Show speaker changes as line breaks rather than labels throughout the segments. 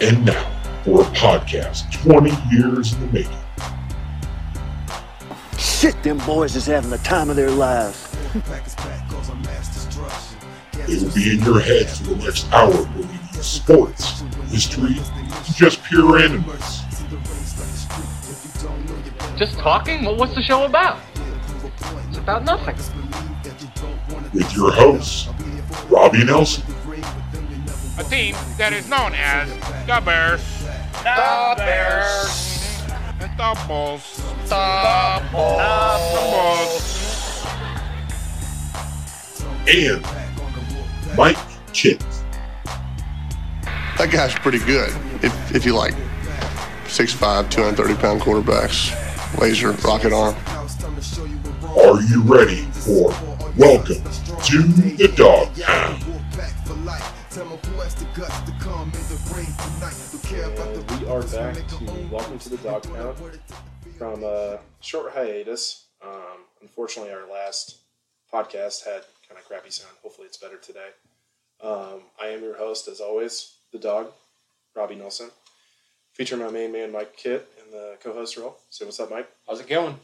And now, for a podcast 20 years in the making.
Shit, them boys is having the time of their lives.
They will be in your head for the next hour bringing you sports, history, just pure randomness.
Just talking? Well, what's the show about? It's about nothing.
With your hosts, Robbie Nelson,
a team that is known as the Bears.
The Bears.
The Bulls.
The
Bulls.
and Mike Chit.
That guy's pretty good. If, if you like 6'5", 230 pound quarterbacks, laser, rocket arm.
Are you ready for Welcome to the Dog Pound?
We are back to Welcome to the Dog Pound from a short hiatus. Um, unfortunately, our last podcast had kind of crappy sound. Hopefully, it's better today. Um, I am your host, as always, the dog, Robbie Nelson. Featuring my main man, Mike Kitt, in the co host role. Say what's up, Mike.
How's it going?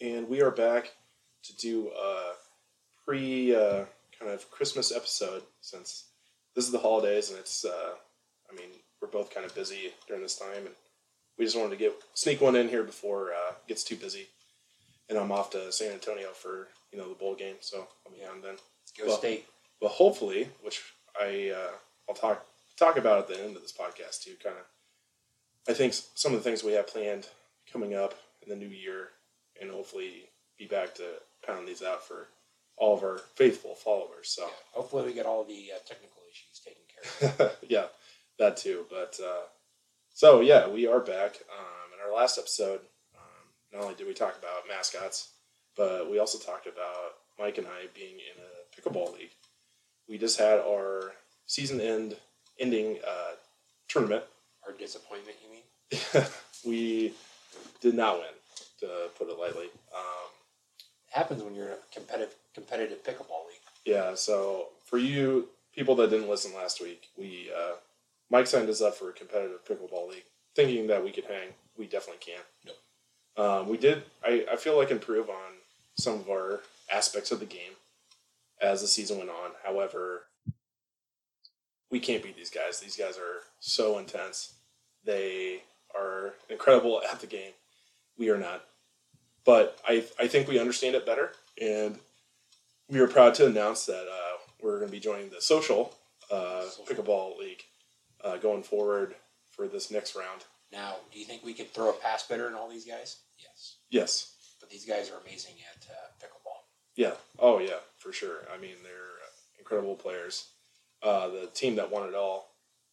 And we are back to do a pre uh, kind of Christmas episode since this is the holidays and it's, uh, I mean, we're both kind of busy during this time and we just wanted to get sneak one in here before uh, it gets too busy. And I'm off to San Antonio for you know the bowl game, so I'll be on then.
Go
Well-
State.
But hopefully, which I uh, I'll talk talk about at the end of this podcast too. Kind of, I think some of the things we have planned coming up in the new year, and hopefully be back to pound these out for all of our faithful followers. So
Hopefully, we get all the uh, technical issues taken care of.
yeah, that too. But uh, so yeah, we are back. Um, in our last episode, um, not only did we talk about mascots, but we also talked about Mike and I being in a pickleball league. We just had our season end ending uh, tournament.
Our disappointment, you mean?
we did not win, to put it lightly. Um,
happens when you're in a competitive competitive pickleball league.
Yeah, so for you people that didn't listen last week, we uh, Mike signed us up for a competitive pickleball league, thinking that we could hang. We definitely can.
Nope.
Um, we did. I, I feel like improve on some of our aspects of the game as the season went on. However, we can't beat these guys. These guys are so intense. They are incredible at the game. We are not. But I I think we understand it better, and we are proud to announce that uh, we're going to be joining the social, uh, pickleball league uh, going forward for this next round.
Now, do you think we could throw a pass better than all these guys? Yes,
Yes.
but these guys are amazing at uh, pickleball.
Yeah. Oh, yeah, for sure. I mean, they're incredible players. Uh, the team that won it all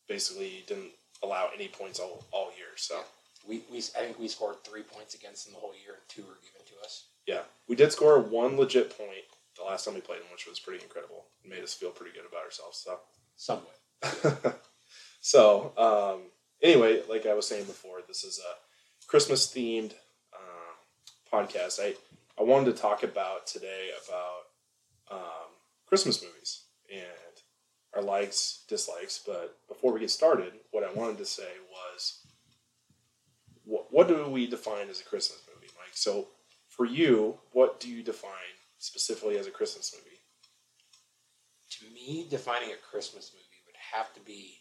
basically didn't allow any points all, all year. So,
We, we I think we scored three points against them the whole year, and two were given to us.
yeah, we did score one legit point the last time we played them, which was pretty incredible. It made us feel pretty good about ourselves. So,
Somewhat.
so um, anyway, like I was saying before, this is a Christmas themed um, podcast. I I wanted to talk about today about um, Christmas movies and our likes, dislikes. But before we get started, what I wanted to say was, what, what do we define as a Christmas movie, Mike? So for you, what do you define specifically as a Christmas movie?
to me, defining a Christmas movie would have to be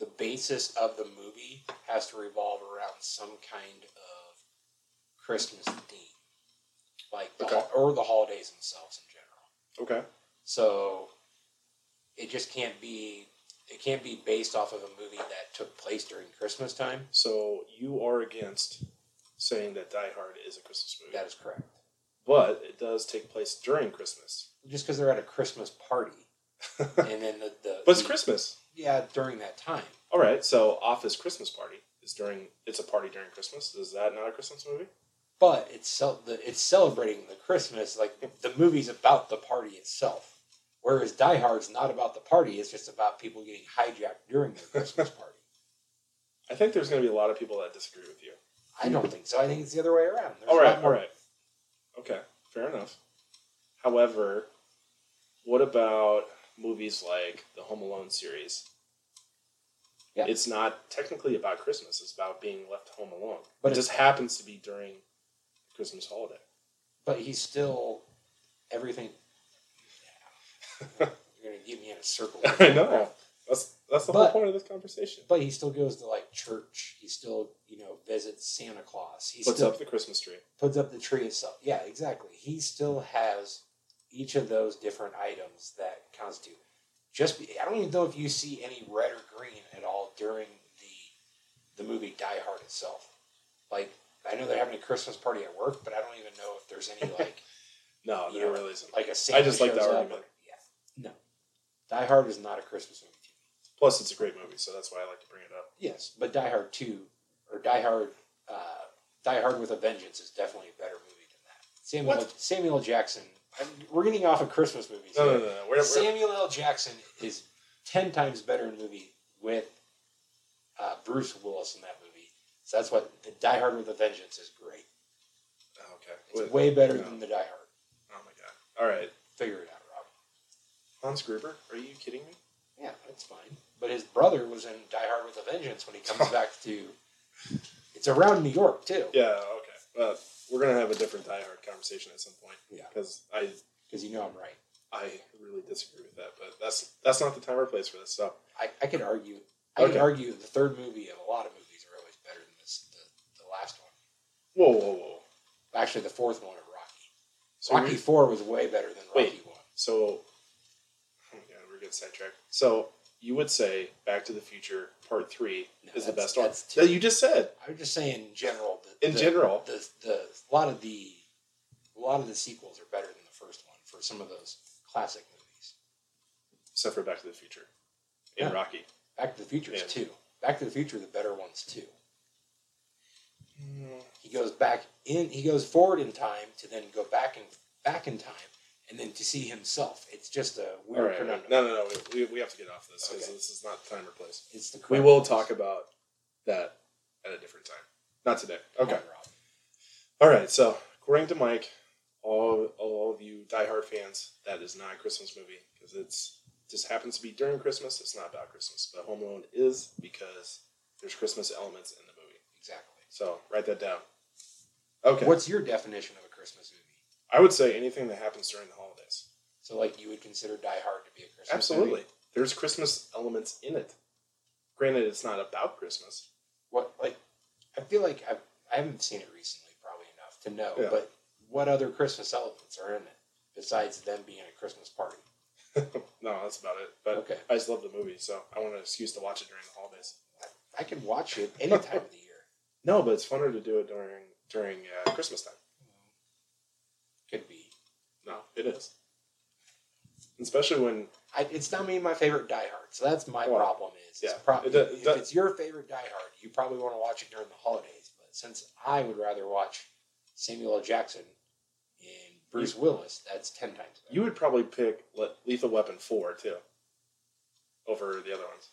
the basis of the movie has to revolve around some kind of Christmas theme, like the
Okay.
or the holidays themselves in general.
Okay.
So it just can't be it can't be based off of a movie that took place during Christmas time.
So you are against saying that Die Hard is a Christmas movie,
That is correct.
But it does take place during Christmas.
Just because they're at a Christmas party, and then the, the
But it's
the-
Christmas.
Yeah, during that time.
All right. So Office Christmas Party is during. It's a party during Christmas. Is that not a Christmas movie?
but it's cel- the, it's celebrating the Christmas. Like the movie's about the party itself, whereas Die Hard's not about the party. It's just about people getting hijacked during the Christmas party.
I think there's going to be a lot of people that disagree with you.
I don't think so. I think it's the other way around. There's
all right. All right. Okay. Fair enough. However, what about movies like the Home Alone series,
Yeah.
it's not technically about Christmas. It's about being left home alone.
But
it just happens to be during the Christmas holiday.
But he's still everything. You're gonna get me in a circle.
I know. That's that's the
But-
whole point of this conversation.
But he still goes to like church. He still, you know, visits Santa Claus. He
Puts
still
up the Christmas tree.
puts up the tree itself. Yeah, exactly. He still has each of those different items that constitute. Just be, I don't even know if you see any red or green at all during the the movie Die Hard itself. Like I know they're having a Christmas party at work, but I don't even know if there's any like
No, there
know,
really isn't.
like a Santa
I just like
shows
argument.
or- yeah, no. Die Hard is not a Christmas movie.
Plus, it's a great movie, so that's why I like to bring it up.
Yes, but Die Hard Two or Die Hard uh, Die Hard with a Vengeance is definitely a better movie than that. Samuel
What?
Samuel L. Jackson. I'm, we're getting off of Christmas movies.
No, no,
here.
no, no. We're, we're,
Samuel L. Jackson is ten times better in movie with uh, Bruce Willis in that movie. So that's what the Die Hard with a Vengeance is great.
oh, okay.
It's
Wait,
way better than the Die Hard.
Oh my god. All right.
Figure it out, Rob.
Hans Gruber? Are you kidding me?
Yeah, that's fine. But his brother was in Die Hard with a Vengeance when he comes back to. It's around New York too.
Yeah. Okay. But we're gonna have a different Die Hard conversation at some point.
Yeah.
Because I
Because you know I'm right.
I really disagree with that, but that's that's not the time or place for this. So
I, I could argue. I could
Okay.
argue the third movie of a lot of movies are always better than this, the, the last one.
whoa, whoa, whoa.
Actually, the fourth one of Rocky.
So
Rocky Four was way better than Rocky
Wait.
One.
So, oh my god, we're getting sidetracked. So you would say Back to the Future Part Three
No,
is the best one
too-
that you just said.
I'm just saying in general. The,
In
the-
general.
the, the a lot of the a lot of the sequels are better than the first one for some of those classic movies.
except for Back to the Future and
Yeah.
Rocky.
Back to the Future is two. Back to the Future, the better ones too. Mm. He goes back in. He goes forward in time to then go back in back in time, and then to see himself. It's just a weird
right,
conundrum.
no, no, no. We, we have to get off this because
Okay.
this is not time or place.
It's the
We will
ones.
talk about that at a different time, not today. Okay. All right. So according to Mike, all all of you diehard fans, that is not a Christmas movie because it's just happens to be during Christmas. It's not about Christmas, but Home Alone is because there's Christmas elements in the movie.
Exactly.
So write that down. Okay.
What's your definition of a?
I would say anything that happens during the holidays.
So, like, you would consider Die Hard to be a Christmas movie?
Absolutely.
movie?
There's Christmas elements in it. Granted, it's not about Christmas.
What, like, I feel like I've, I haven't seen it recently, probably enough to know.
Yeah.
But what other Christmas elements are in it besides them being a Christmas party?
no, that's about it. But
Okay.
I just love the movie, so I want an excuse to watch it during the holidays.
I can watch it any time of the year.
No, but it's funner to do it during during uh, Christmas time.
Could be.
No, it is. Especially when
I, it's not me my favorite Die Hard, so that's my
Well,
problem. Is it's
yeah.
pro-
It do-
if
it
it's your favorite Die Hard, you probably want to watch it during the holidays. But since I would rather watch Samuel L. Jackson and Bruce Willis, that's ten times better.
you would probably pick Le- Lethal Weapon four too, over the other ones.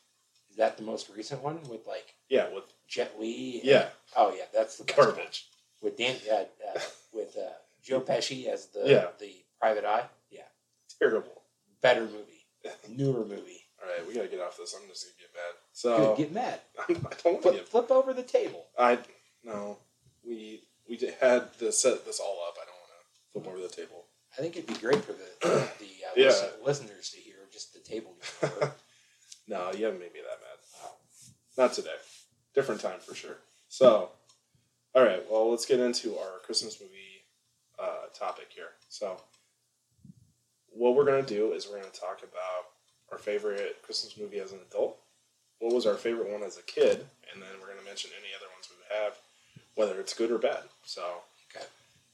Is that the most recent one with like
Yeah, with
Jet Li? and-
yeah
Oh yeah, that's the best one.
garbage.
with Dan uh, uh, with uh, Joe Pesci as the
Yeah.
the private eye. Yeah,
Terrible.
better movie, newer movie.
All right, we gotta get off this. I'm just gonna get mad. So
Good, get mad.
I don't want to
Flip, flip over the table.
I no. We we did- had to set this all up. I don't want to flip over the table.
I think it'd be great for the the uh,
Yeah.
listen, listeners to hear just the table. over.
No, you haven't made me that mad. Not today. Different time for sure. So, all right. Well, let's get into our Christmas movie uh, topic here. So, what we're gonna do is we're gonna talk about our favorite Christmas movie as an adult. What was our favorite one as a kid, and then we're gonna mention any other ones we have, whether it's good or bad. So,
Okay.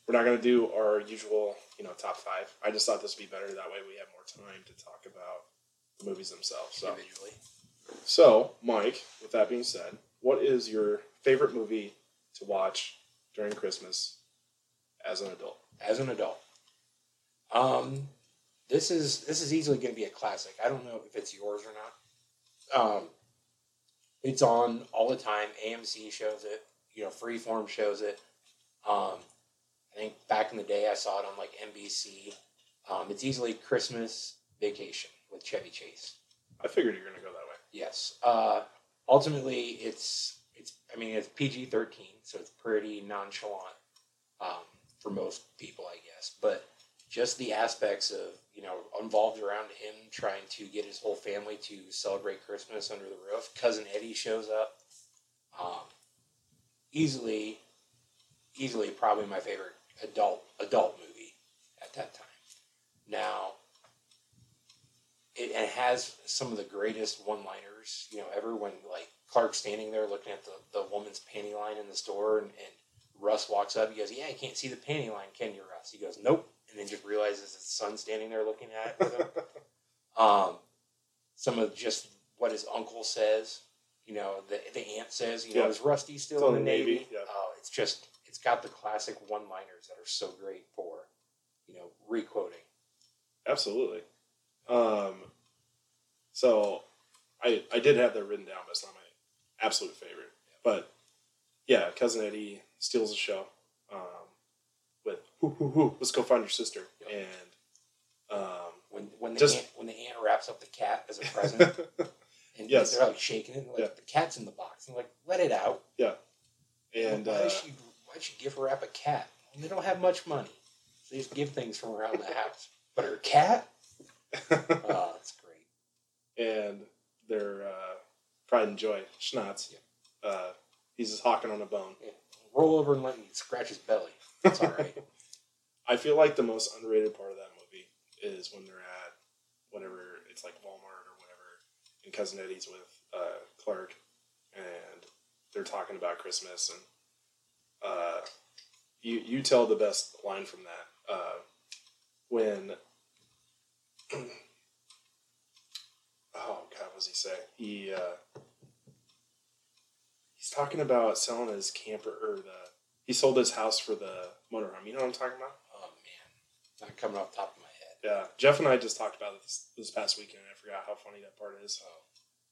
we're not gonna do our usual, you know, top five. I just thought this would be better. That way, we have more time to talk about the movies themselves. So.
Individually,
So, Mike, with that being said, what is your favorite movie to watch during Christmas as an adult?
as an adult, um, this is this is easily going to be a classic. I don't know if it's yours or not. Um, it's on all the time. AMC shows it. You know, Freeform shows it. Um, I think back in the day, I saw it on like NBC. Um, it's easily Christmas Vacation with Chevy Chase.
I figured you're gonna go that way.
Yes. Uh, ultimately, it's it's. I mean, it's PG thirteen, so it's pretty nonchalant um, for most people, I guess. But just the aspects of you know involved around him trying to get his whole family to celebrate Christmas under the roof. Cousin Eddie shows up. Um, easily, easily, probably my favorite adult adult movie at that time. Now, it, it has some of the greatest one-liners, you know, everyone like Clark standing there looking at the, the woman's panty line in the store, and, and Russ walks up. He goes, "Yeah, I can't see the panty line, can you, Russ?" He goes, "Nope," and then just realizes his son's standing there looking at him. um, some of just what his uncle says, you know, the the aunt says, you know,
Yeah.
is Rusty still,
Still
in the Navy?
yeah.
Oh, it's just it's got the classic one-liners that are so great for, you know, requoting.
Absolutely. Um, so I I did have that written down, but it's not my absolute favorite. But yeah, cousin Eddie steals the show. With whoo, whoo, whoo, let's go find your sister.
Yep.
And um,
When when the
Just-
aunt, when the aunt wraps up the cat as a present, and
Yes.
they're like shaking it, like
Yeah.
the cat's in the box, and like let it out. Yeah.
And
why
uh,
she why'd she give her wrap a cat? Well, they don't have much money. So they just give things from around the house. But her cat? Oh, that's great.
and their uh, pride and joy, Snots. Uh, he's just hawking on a bone.
Yeah. Roll over and let me scratch his belly. That's all right.
I feel like the most underrated part of that movie is when they're at whatever it's like Walmart or whatever, and cousin Eddie's with uh, Clark, and they're talking about Christmas, and uh, you you tell the best line from that uh, when. oh God, what does he say? He uh, he's talking about selling his camper or the he sold his house for the motorhome. You know what I'm talking about?
Oh. Not coming off the top of my head.
Yeah, Jeff and I just talked about this this past weekend. And I forgot how funny that part is. So,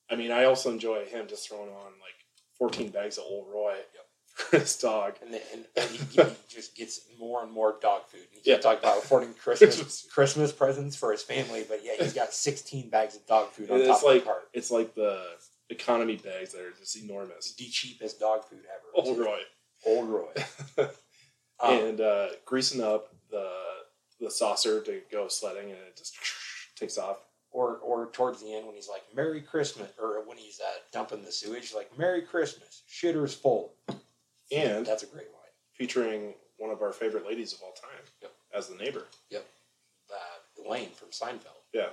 I mean, I also enjoy him just throwing on like 14 bags of Old Roy for his dog.
And then and, and he, he just gets more and more dog food. And he
Yeah.
talk about affording Christmas Christmas presents for his family, but yeah, he's got sixteen bags of dog food on
And
top
it's
of
like
the cart.
it's like the economy bags that are just enormous.
The cheapest dog food ever.
Old Roy.
Old Roy. Um,
and uh, greasing up the the saucer to go sledding, and it just takes off.
or or towards the end when he's like Merry Christmas, or when he's uh, dumping the sewage, like Merry Christmas, shitter's full.
And
That's a great line.
featuring one of our favorite ladies of all time
Yep.
as the neighbor.
Yep, uh, Elaine from Seinfeld.
Yeah.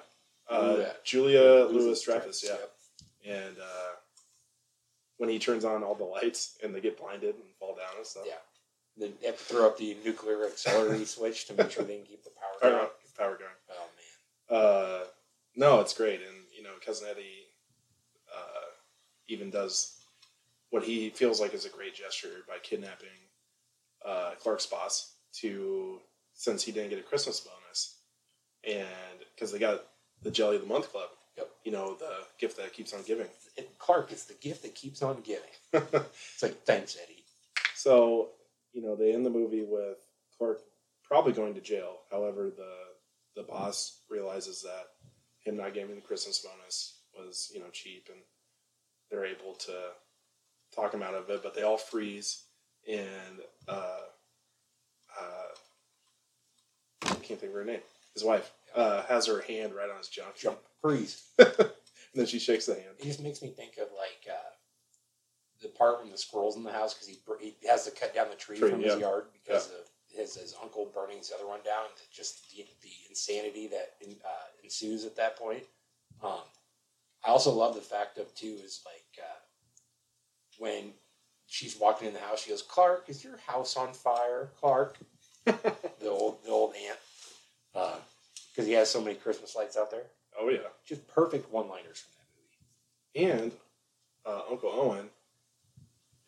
Uh,
Ooh, yeah.
Julia
Louis
Dreyfus, yeah.
Yep.
And uh, when he turns on all the lights and they get blinded and fall down and stuff.
Yeah. Then you have to throw up the nuclear accelerator switch to make sure they can keep the power going.
uh, power going.
Oh man.
Uh, no, it's great, and you know, cousin Eddie uh, even does what he feels like is a great gesture by kidnapping uh, Clark's boss to since he didn't get a Christmas bonus, and because they got the Jelly of the Month Club.
Yep.
You know, the gift that keeps on giving.
It, Clark is the gift that keeps on giving. It's like thanks, Eddie.
So, you know, they end the movie with Clark probably going to jail. However, the the boss realizes that him not giving the Christmas bonus was, you know, cheap and they're able to talk him out of it, but they all freeze and uh uh I can't think of her name. His wife uh, has her hand right on his junk.
Jump, freeze.
and then she shakes the hand.
It just makes me think of like uh, the part when the squirrel's in the house because he, he has to cut down the tree,
Tree,
from
yeah.
his yard because of his, his uncle burning his other one down. Just the, the insanity that uh, ensues at that point. Um, I also love the fact of too is like uh, when she's walking in the house, she goes, "Clark, is your house on fire, Clark?" the old the old aunt, because he has so many Christmas lights out there.
Oh yeah.
Just perfect one liners from that movie.
And uh, Uncle Owen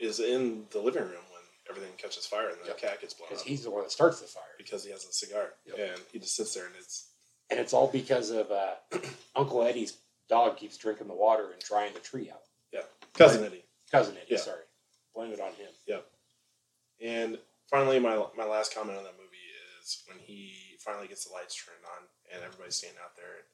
is in the living room when everything catches fire and the
Yep.
cat gets blown
because
up
he's the one that starts the fire,
because he has a cigar
Yep.
and he just sits there and it's
and it's all because of uh, Uncle Eddie's dog keeps drinking the water and drying the tree out. Yeah.
Cousin Eddie.
Cousin Eddie,
Yeah.
sorry, blame it on him. Yep.
And finally, my my last comment on that movie is when he finally gets the lights turned on and everybody's standing out there.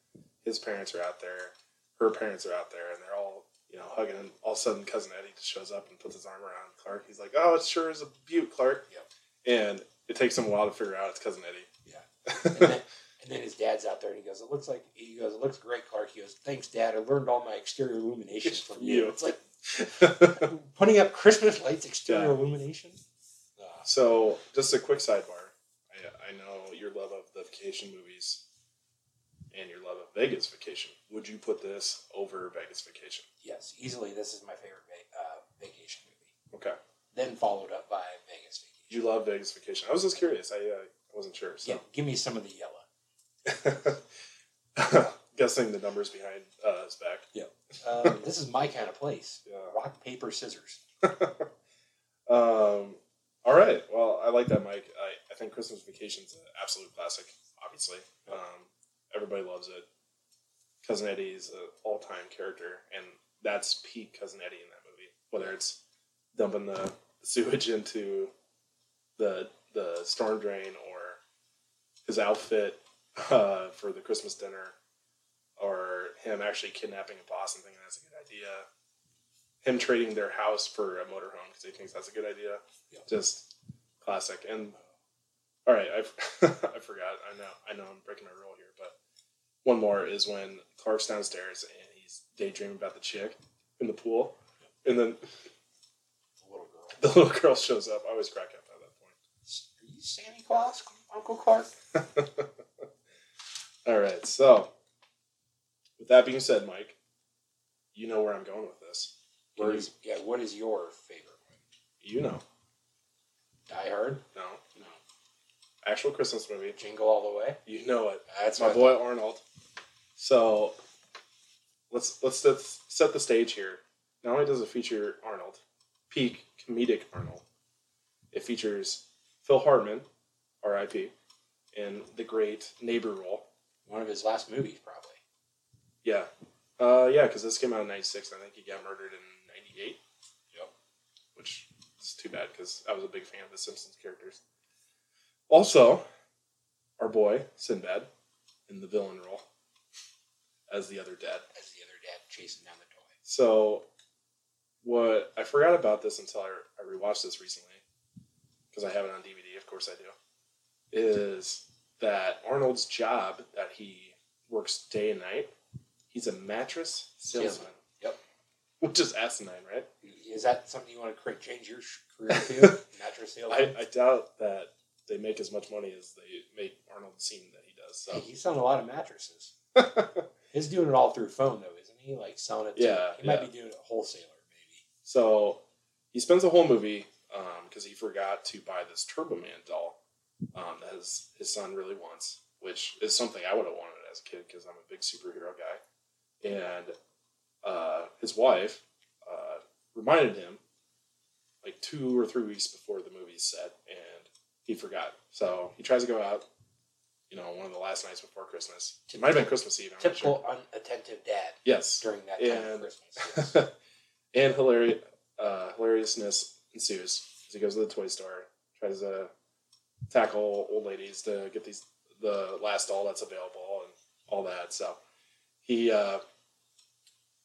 his parents are out there, her parents are out there, and they're all you know hugging. And all of a sudden, cousin Eddie just shows up and puts his arm around Clark. He's like, "Oh, it sure is a beaut, Clark."
Yep.
And it takes him a while to figure out it's cousin Eddie.
Yeah. And then, and then his dad's out there and he goes, It looks like he goes, It looks great, Clark. He goes, Thanks, Dad. I learned all my exterior illumination
It's
from you. It's like putting up Christmas lights, exterior
Yeah.
illumination.
So, just a quick sidebar. I, I know your love of the vacation movies and your love of Vegas Vacation. Would you put this over Vegas Vacation?
yes, easily this is my favorite va- uh, vacation movie.
Okay.
Then followed up by Vegas Vacation.
You love Vegas Vacation. I was just curious. I uh, wasn't sure.
Yeah,
So.
give me some of the yellow.
Guessing the numbers behind uh, his back.
Um, this is my kind of place.
Yeah.
Rock, paper, scissors.
um, all right. Well, I like that, Mike. I, I think Christmas Vacation's an absolute classic, obviously. Um, everybody loves it. Cousin Eddie is an all time character, and that's peak Cousin Eddie in that movie. Whether it's dumping the sewage into the the storm drain or his outfit uh, for the Christmas dinner, or him actually kidnapping a boss and thinking that's a good idea him trading their house for a motorhome because he thinks that's a good idea.
Yeah.
Just classic. And all right, I I forgot. I know I know I'm breaking my rule one more is when Clark's downstairs and he's daydreaming about the chick in the pool, and then
The little girl.
the little girl shows up. I always crack up at that point.
Are you Santa Claus, Uncle Clark?
All right, so with that being said, Mike, you know where I'm going with this.
What is, yeah, what is your favorite one?
You know,
Die Hard?
no
No.
actual Christmas movie.
Jingle All the Way?
You know it.
That's
my boy Arnold. So let's let's set, set the stage here. Not only does it feature Arnold, peak comedic Arnold, it features Phil Hartman, R.I.P., in the great neighbor role.
One of his last movies, probably.
Yeah, uh, yeah, because this came out in '96. I think he got murdered in '98.
Yep.
Which is too bad because I was a big fan of the Simpsons characters. Also, our boy Sinbad in the villain role as the other dad.
As the other dad chasing down the toy.
So, what I forgot about this until I, I rewatched this recently, because I have it on DVD, of course I do, is that Arnold's job that he works day and night, he's a mattress salesman,
Yep.
which is asinine, right?
Is that something you want to create, change your career to? Mattress
I,
salesman?
I doubt that they make as much money as they make Arnold seem that he does.
Hey,
So,
he's selling a lot of mattresses. He's doing it all through phone, though, isn't he? Like selling it to.
Yeah,
He might
yeah.
be doing it wholesaler, maybe.
So he spends the whole movie because he forgot to buy this Turbo Man doll um, that his, his son really wants, which is something I would have wanted as a kid because I'm a big superhero guy. And uh, his wife uh, reminded him like two or three weeks before the movie's set, and he forgot. So he tries to go out. You know, one of the last nights before Christmas. It might have been Christmas Eve. I'm not sure.
Typical unattentive dad
Yes.
during that time
And-
of Christmas. Yes.
and hilarious, uh, hilariousness ensues as he goes to the toy store, tries to tackle old ladies to get these the last doll that's available and all that. So he uh,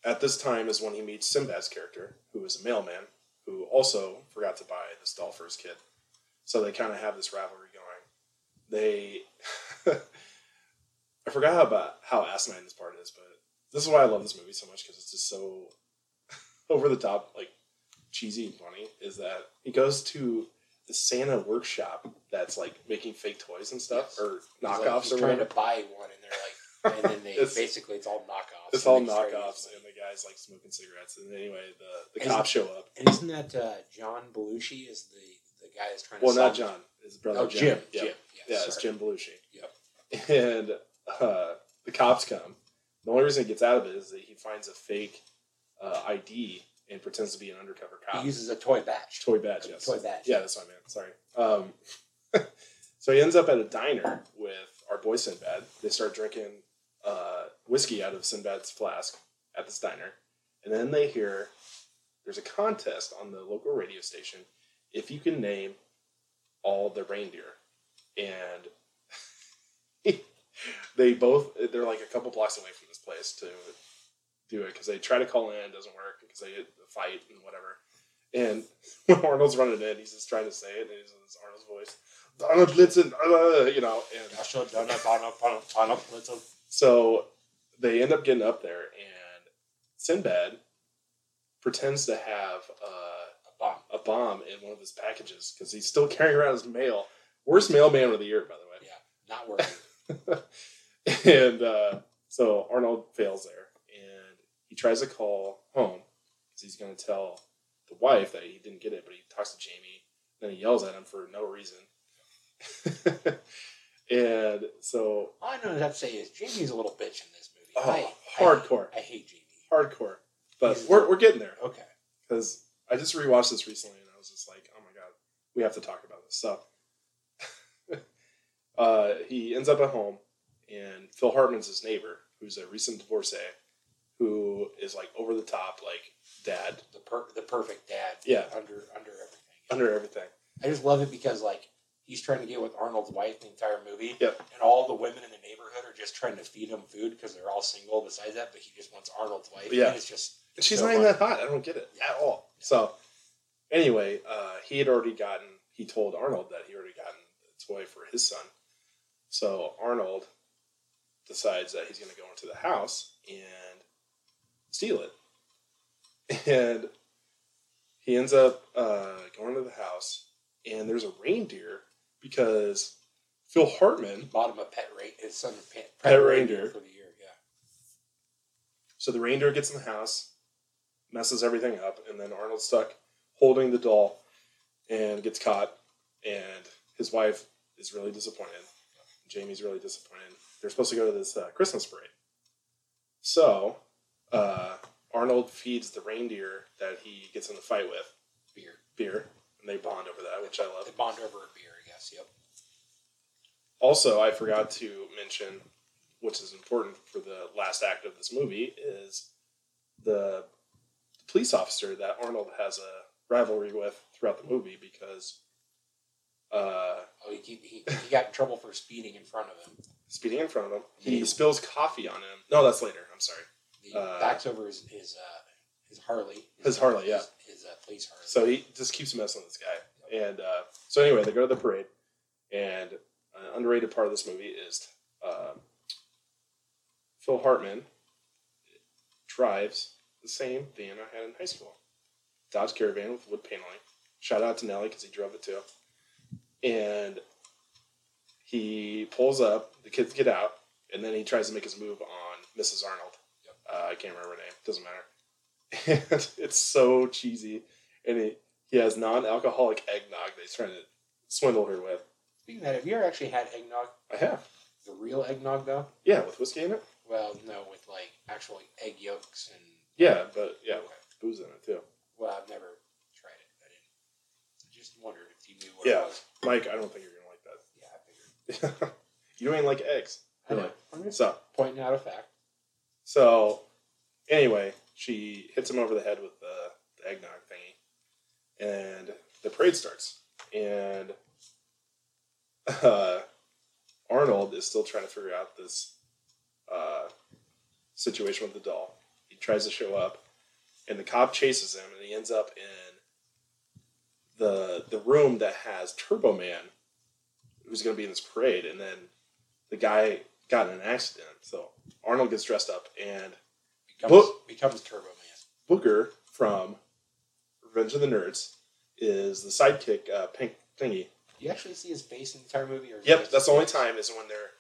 at this time is when he meets Sinbad's character, who is a mailman who also forgot to buy this doll for his kid. So they kind of have this rivalry going. They, I forgot how about how asinine this part is, but this is why I love this movie so much because it's just so over the top, like cheesy and funny. Is that he goes to the Santa workshop that's like making fake toys and stuff
Yes.
or
He's like-
knockoffs
he's
or
trying
whatever.
to buy one, and they're like, and then they
It's-
basically it's all knockoffs.
It's all knockoffs, and the guys like smoking cigarettes. And anyway, the the cops show up.
And isn't that uh, John Belushi is the the guy that's trying to
Well, not John. His brother
Oh,
Jim.
Jim.
Yeah.
Jim.
Yeah,
Yes,
it's. Jim Belushi. And uh, the cops come. The only reason he gets out of it is that he finds a fake uh, ID and pretends to be an undercover cop.
He uses a toy badge.
Toy badge, yes.
toy badge.
Yeah, that's what I meant. Sorry. Um, so he ends up at a diner with our boy Sinbad. They start drinking uh, whiskey out of Sinbad's flask at this diner. And then they hear there's a contest on the local radio station if you can name all the reindeer. And they both, they're like a couple blocks away from this place to do it because they try to call in, it doesn't work because they get a fight and whatever. And when Arnold's running in, he's just trying to say it, and he's in this Arnold's voice, Donald Blitzen, uh, you know, and
Joshua Donna Donna Donna Donna Blitzen.
so they end up getting up there, and Sinbad pretends to have uh,
A bomb.
a bomb in one of his packages because he's still carrying around his mail. Worst mailman of the year, by the way.
Yeah, not working.
and uh, so Arnold fails there, and he tries to call home because he's going to tell the wife that he didn't get it, but he talks to Jamie, then he yells at him for no reason. and so
All I know to have to say is Jamie's a little bitch in this movie.
Oh,
I,
hardcore.
I, I hate Jamie.
hardcore, but
He's-
we're we're getting there
Okay.
because I just rewatched this recently, and I was just like, oh my god, we have to talk about this. So uh, he ends up at home, and Phil Hartman's his neighbor, who's a recent divorcee, who is like over the top, like dad
The per- the perfect dad.
Yeah.
Under under everything.
under everything.
I just love it because like he's trying to get with Arnold's wife the entire movie.
Yep.
And all the women in the neighborhood are just trying to feed him food because they're all single. Besides that, but he just wants Arnold's wife.
Yeah.
And it's just
And she's
so
not even that hot. I don't get it at all. So anyway, uh, he had already gotten. He told Arnold that he already gotten the toy for his son. So Arnold decides that he's going to go into the house and steal it, and he ends up uh, going to the house, and there's a reindeer because Phil Hartman.
bought him a pet rate. His son a pet,
Pet reindeer.
for the year. Yeah.
So the reindeer gets in the house, messes everything up, and then Arnold's stuck holding the doll and gets caught. And his wife is really disappointed. Jamie's really disappointed. They're supposed to go to this uh, Christmas parade. So uh, Arnold feeds the reindeer that he gets in the fight with
Beer.
beer, and they bond over that, which I love.
They bond over a beer. I guess. Yep.
Also, I forgot to mention, which is important for the last act of this movie, is the police officer that Arnold has a rivalry with throughout the movie because uh,
Oh, he, he he got in trouble for speeding in front of him.
speeding in front of him, he
Yeah.
spills coffee on him. No, that's later. I'm sorry.
He
Uh,
backs over his his uh, his Harley.
His Harley, yeah.
His, his uh, police Harley.
So he just keeps messing with this guy. And uh, so anyway, they go to the parade, and an underrated part of this movie is uh, Phil Hartman drives the same van I had in high school, Dodge Caravan with wood paneling. Shout out to Nelly because he drove it too. And he pulls up, the kids get out, and then he tries to make his move on Mrs. Arnold. Uh, I can't remember her name. Doesn't matter. And it's so cheesy. And he, he has non-alcoholic eggnog that he's trying to swindle her with.
Speaking of that, have you ever actually had eggnog?
I have.
The real eggnog, though?
Yeah, with whiskey in it.
Well, no, with like actual egg yolks and.
Yeah, but yeah, with booze in it too.
Well, I've never tried it. I didn't. I just wondered if you knew what
Yeah.
it was.
Mike, I don't think you're gonna like that.
Yeah, I figured.
like that. you ain't like eggs.
I know. I'm just
So,
pointing out a fact.
so anyway, she hits him over the head with the, the eggnog thingy, and the parade starts. And uh, Arnold is still trying to figure out this uh, situation with the doll. He tries to show up, and the cop chases him, and he ends up in the the room that has Turbo Man, who's going to be in this parade, and then the guy got in an accident. So Arnold gets dressed up, and
Becomes,
What?
becomes Turbo Man.
Booger from Revenge of the Nerds is the sidekick, uh, Pink Thingy.
Do you actually see his face in the entire movie? Or
Yep, that's the only time is when they're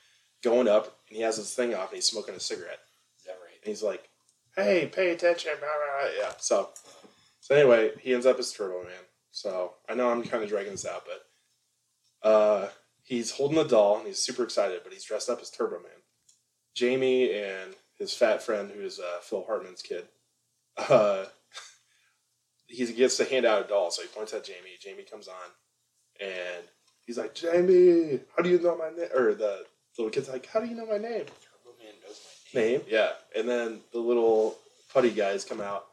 going up and he has his thing off and he's smoking a cigarette.
Is that right?
And he's like, hey, pay attention. Blah, blah. Yeah, so, so anyway, he ends up as Turbo Man. So I know I'm kind of dragging this out, but uh, he's holding the doll and he's super excited, but he's dressed up as Turbo Man. Jamie and his fat friend, who is uh, Phil Hartman's kid, uh, he gets to hand out a doll. So he points at Jamie. Jamie comes on and he's like, Jamie, how do you know my name? Or the little kid's like, how do you know my name?
Turbo Man knows my name.
name. Yeah, and then the little putty guys come out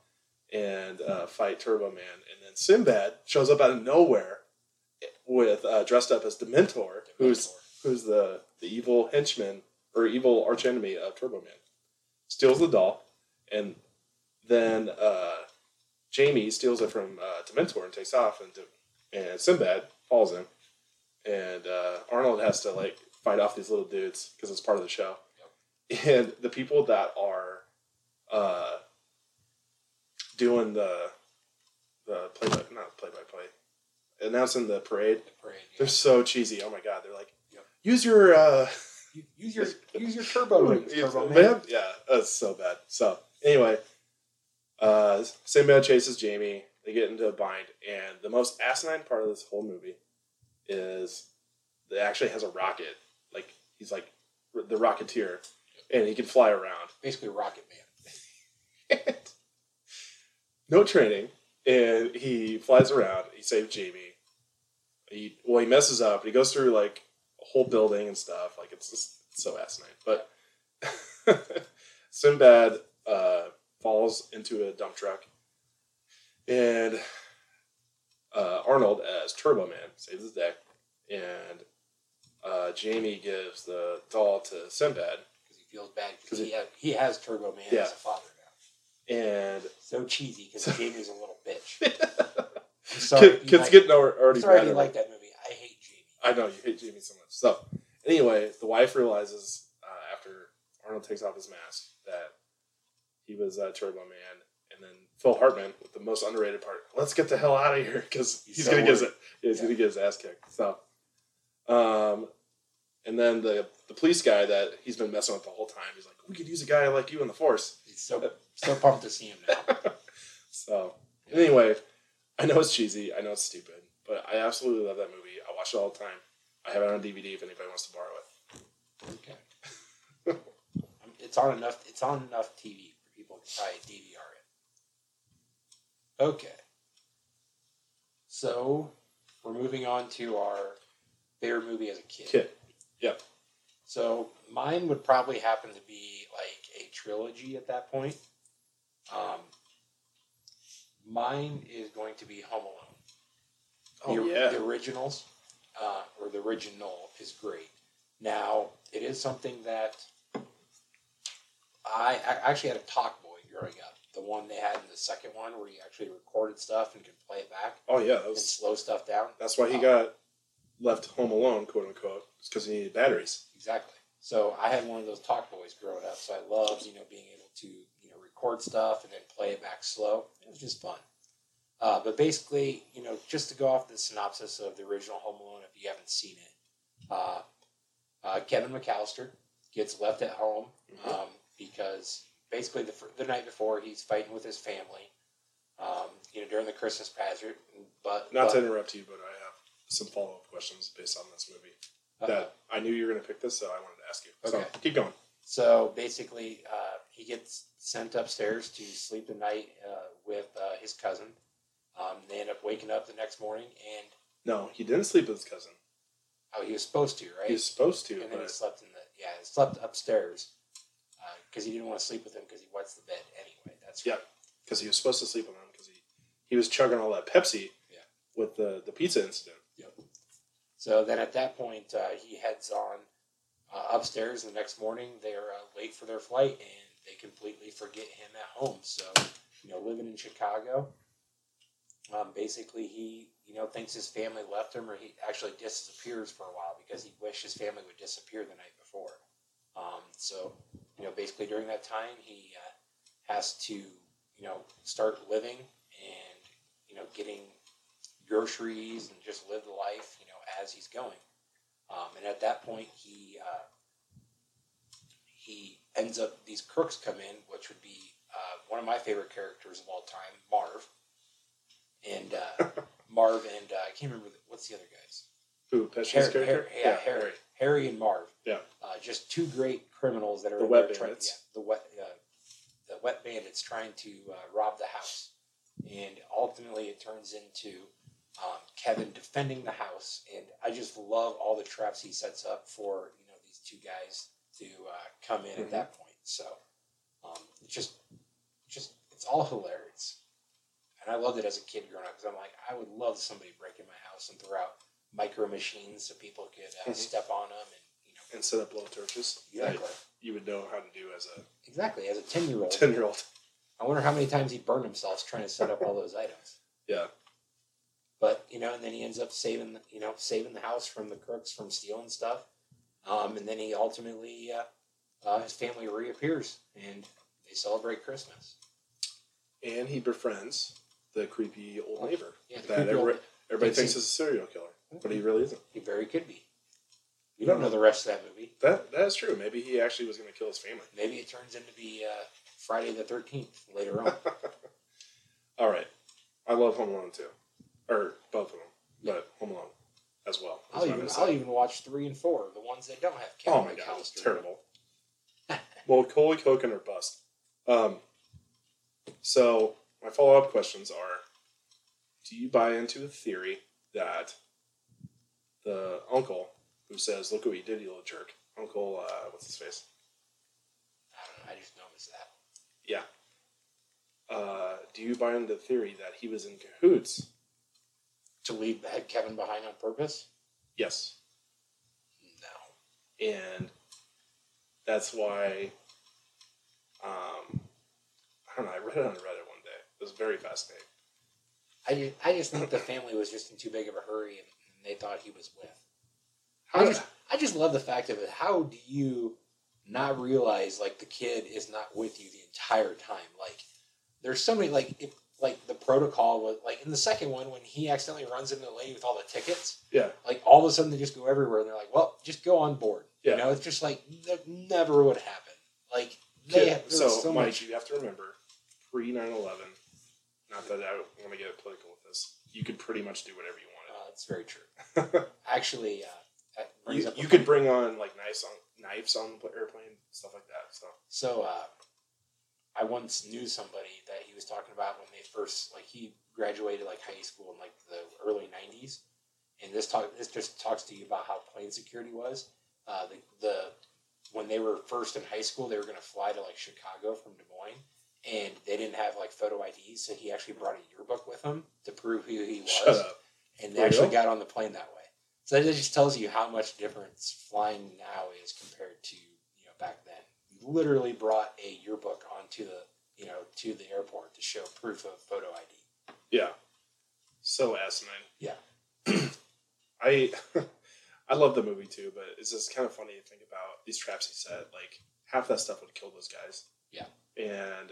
and uh, fight Turbo Man, and then Sinbad shows up out of nowhere with uh, dressed up as Dementor, who's
Dementor.
who's the the evil henchman or evil archenemy of Turbo Man. steals the doll, and then uh, Jamie steals it from uh, Dementor and takes off, and and Sinbad follows him, and uh, Arnold has to like fight off these little dudes because it's part of the show, and the people that are uh, doing the the play by not play by play announcing the parade.
The parade. yeah.
They're so cheesy. Oh my god, they're like,
Yep.
use your uh,
use your use your turbo rings,
Yeah,
Turbo
man. Yeah, that's so bad. So anyway, uh, Sinbad chases Jamie. They get into a bind, and the most asinine part of this whole movie is that actually has a rocket. Like he's like the Rocketeer, and he can fly around.
Basically, Rocket Man.
no training, and he flies around. He saves Jamie. He well, he messes up. He goes through like a whole building and stuff. Like it's just so asinine. But Sinbad uh, falls into a dump truck, and uh, Arnold as Turbo Man saves the day, and uh, Jamie gives the doll to Sinbad,
because he feels bad because he, he has Turbo Man
Yeah.
as a father.
And
So cheesy because Jamie's a little bitch. I'm sorry.
Kid- kids
like-
getting already
I'm sorry you like that movie. I hate Jamie.
I know you hate Jamie so much. So anyway, the wife realizes uh, after Arnold takes off his mask that he was uh, Turbo Man, and then Phil Hartman with the most underrated part. Let's get the hell out of here because he's,
He's so
gonna get his yeah, he's
Yeah.
gonna get his ass kicked. So, um, and then the the police guy that he's been messing with the whole time. He's like, we could use a guy like you in the force.
He's so so pumped to see him now.
So anyway, I know it's cheesy. I know it's stupid, but I absolutely love that movie. I watch it all the time. I have it on DVD if anybody wants to borrow it.
Okay. It's on enough. It's on enough TV for people to probably DVR it. Okay. So we're moving on to our favorite movie as a kid.
Kid. Yep.
So mine would probably happen to be like a trilogy at that point. Um, mine is going to be Home Alone.
Oh,
the,
yeah.
the originals, uh, or the original, is great. Now it is something that I, I actually had a Talk Boy growing up. The one they had in the second one, where you actually recorded stuff and could play it back
Oh yeah, that
and
was,
slow stuff down.
that's why he
Oh.
got left home alone, quote unquote, because he needed batteries.
Exactly. So I had one of those talk boys growing up, so I loved you know being able to record stuff and then play it back slow. It was just fun. Uh, but basically, you know, just to go off the synopsis of the original Home Alone, if you haven't seen it, uh, uh, Kevin McAllister gets left at home um, because basically the, the night before he's fighting with his family. Um, you know, during the Christmas pageant, but
Not
but,
to interrupt you, but I have some follow up questions based on this movie
uh,
that I knew you were going to pick this, so I wanted to ask you. So
Okay.
keep going.
So basically, uh, he gets sent upstairs to sleep the night uh, with uh, his cousin. Um, they end up waking up the next morning, and
No, he didn't sleep with his cousin.
oh, he was supposed to, right?
He was supposed to,
and then he slept in the yeah, he slept upstairs because he didn't want to sleep with him because he wets the bed anyway. That's
Yeah. because he was supposed to sleep with him because he, he was chugging all that Pepsi
Yeah.
with the, the pizza incident.
Yep. So then at that point, uh, he heads on uh, upstairs. The next morning, they're uh, late for their flight, and they completely forget him at home. So, you know, living in Chicago, um, basically he, you know, thinks his family left him, or he actually disappears for a while because he wished his family would disappear the night before. Um, so, you know, basically during that time, he uh, has to, you know, start living and, you know, getting groceries and just live the life, you know, as he's going. Um, and at that point, he uh, he ends up these crooks come in, which would be uh, one of my favorite characters of all time, Marv. And uh, Marv and uh, I can't remember the, what's the other guys.
Who, Pesci's
Harry,
character?
Harry, yeah, Harry, Harry and Marv.
Yeah.
Uh, just two great criminals that are
The wet
trying-
bandits.
yeah, the wet, uh, the wet bandits trying to uh, rob the house, and ultimately it turns into um, Kevin defending the house, and I just love all the traps he sets up for you know these two guys to uh, come in
Mhm.
at that point. So um, it's just, just it's all hilarious, and I loved it as a kid growing up because I'm like I would love somebody breaking my house and throw out micro machines so people could uh,
Mhm.
step on them and you know
and set up blow torches.
Exactly.
You would know how to do as a
Exactly. As a ten year old,
ten year old.
I wonder how many times he burned himself trying to set up all those items.
Yeah.
But you know, and then he ends up saving, you know, saving the house from the crooks from stealing stuff. Um, and then he ultimately, uh, uh, his family reappears and they celebrate Christmas.
And he befriends the creepy old neighbor
Yeah,
that
creepy old-
everybody,
thinks
is a serial killer, but he really isn't.
He very could be. You don't know the rest of that movie.
That that is true. Maybe he actually was going to kill his family.
Maybe it turns into be uh, Friday the Thirteenth later on.
All right, I love Home Alone too, or both of them, but Home Alone as well.
I'll even I'll even watch three and four, the ones that don't have
Oh
Kevin
my god, it's terrible. well, Macaulay Culkin or bust. Um, so my follow up questions are: Do you buy into the theory that the uncle who says, "Look what you did, you little jerk," Uncle, uh, what's his face?
I don't know. I just noticed that.
Yeah. Uh, do you buy into the theory that he was in cahoots?
To leave had Kevin behind on purpose?
Yes.
No.
and that's why um I don't know, I read it on Reddit one day. It was very fascinating.
I just, I just think the family was just in too big of a hurry and, and they thought he was with.
How
I just, I just love the fact of it. How do you not realize like the kid is not with you the entire time? Like, there's so many like if like the protocol was like in the second one when he accidentally runs into the lady with all the tickets.
Yeah.
Like all of a sudden they just go everywhere and they're like, well, just go on board.
Yeah.
You know, it's just like that never would happen. Like they
Yeah, so,
so
Mike,
much.
you have to remember, pre 9 11, not that I want to get political with this, you could pretty much do whatever you wanted.
Uh, that's very true. Actually, uh,
you you could bring on like knives on knives on the airplane, stuff like that. So
So uh, I once knew somebody that he was talking about when they first like he graduated like high school in like the early '90s, and this talk this just talks to you about how plane security was. Uh, the the when they were first in high school, they were going to fly to like Chicago from Des Moines, and they didn't have like photo IDs, so he actually brought a yearbook with him to prove who he was, and they actually got on the plane that way. So that just tells you how much difference flying now is compared to you know back then. We literally brought a yearbook onto the you know to the airport to show proof of photo ID.
Yeah. So asinine.
Yeah.
I I love the movie too, but it's just kind of funny to think about these traps he set. Like half that stuff would kill those guys.
Yeah.
And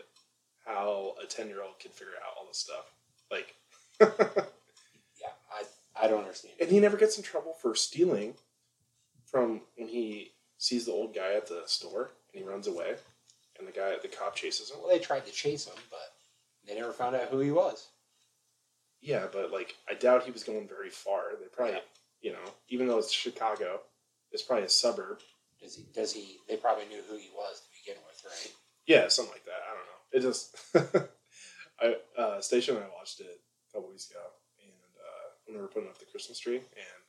how a ten year old could figure out all this stuff. Like
Yeah, I I don't understand.
And he never gets in trouble for stealing from when he sees the old guy at the store and he runs away and the guy the cop chases him.
Well, they tried to chase him, but they never found out who he was.
Yeah, but like I doubt he was going very far. They probably
Yeah.
you know, even though it's Chicago, it's probably a suburb.
Does he? Does he? They probably knew who he was to begin with, right?
Yeah, something like that. I don't know. It just I uh Station and I watched it a couple weeks ago and uh when they were putting up the Christmas tree and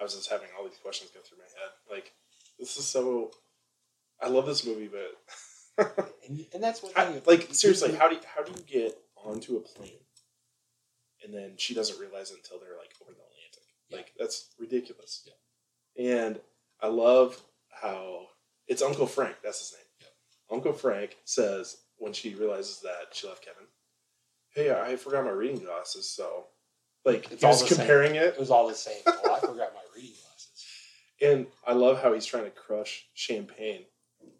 I was just having all these questions go through my head. Like this is so I love this movie but
And, and that's what
I, like seriously, how do you, how do you get onto a plane and then she doesn't realize it until they're like over the Atlantic?
Yeah.
Like that's ridiculous. And I love how it's Uncle Frank. That's his name. Uncle Frank says when she realizes that she left Kevin, "Hey, I forgot my reading glasses." So, like,
It's all
was
same.
comparing it,
It was all the same. Oh, I forgot my reading glasses.
and I love how he's trying to crush champagne.